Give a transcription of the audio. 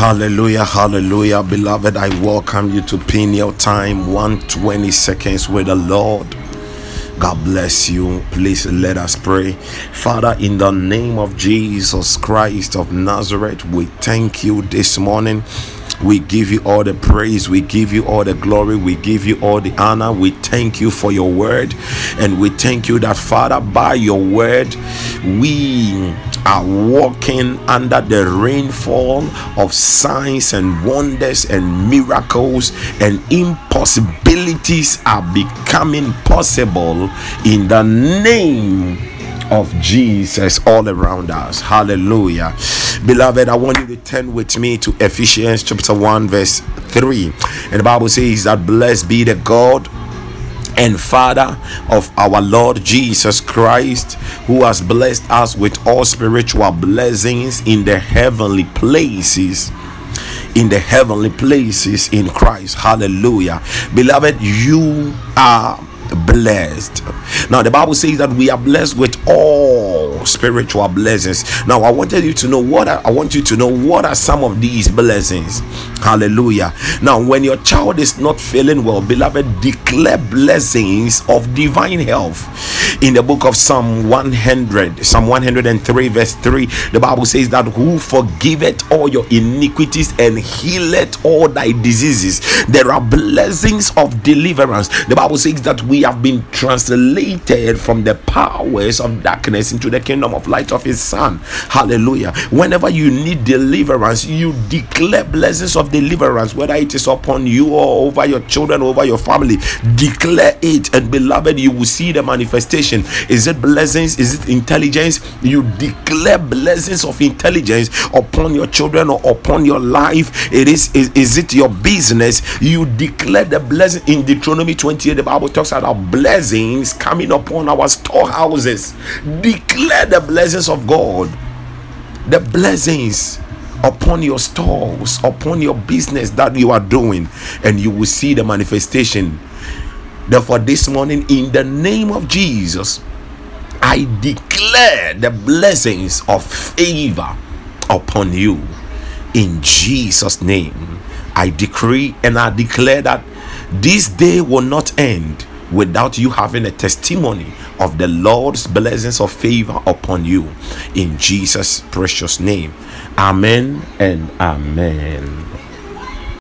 Hallelujah, hallelujah, beloved. I welcome you to Peniel Time 120 seconds with the Lord. God bless you. Please let us pray. Father, in the name of Jesus Christ of Nazareth, we thank you this morning we give you all the praise. We give you all the glory. We give you all the honor. We thank you for your word. And we thank you that, Father, by your word, we are walking under the rainfall of signs and wonders and miracles, and impossibilities are becoming possible in the name of Jesus all around us. Hallelujah. Beloved, I want you to turn with me to Ephesians chapter 1, verse 3. And the Bible says that blessed be the God and Father of our Lord Jesus Christ, who has blessed us with all spiritual blessings in the heavenly places in the heavenly places in Christ. Hallelujah. Beloved, you are blessed. Now, the Bible says that we are blessed with all spiritual blessings. Now, I wanted you to know what are, I want you to know what are some of these blessings. Hallelujah. Now, when your child is not feeling well, beloved, declare blessings of divine health. In the book of Psalm 100, Psalm 103, verse 3, the Bible says that who forgiveth all your iniquities and healeth all thy diseases. There are blessings of deliverance. The Bible says that we have been translated from the powers of darkness into the kingdom of light of his son. Hallelujah. Whenever you need deliverance, you declare blessings of deliverance, whether it is upon you or over your children, over your family. Declare it, and beloved, you will see the manifestation. Is it blessings? Is it intelligence? You declare blessings of intelligence upon your children or upon your life. It is, is, is it your business? You declare the blessing in Deuteronomy 28. The Bible talks about blessings coming upon our storehouses. Declare the blessings of God, the blessings upon your stores, upon your business that you are doing, and you will see the manifestation. Therefore, this morning, in the name of Jesus, I declare the blessings of favor upon you in Jesus' name. I decree and I declare that this day will not end without you having a testimony of the Lord's blessings of favor upon you in Jesus' precious name. Amen and amen.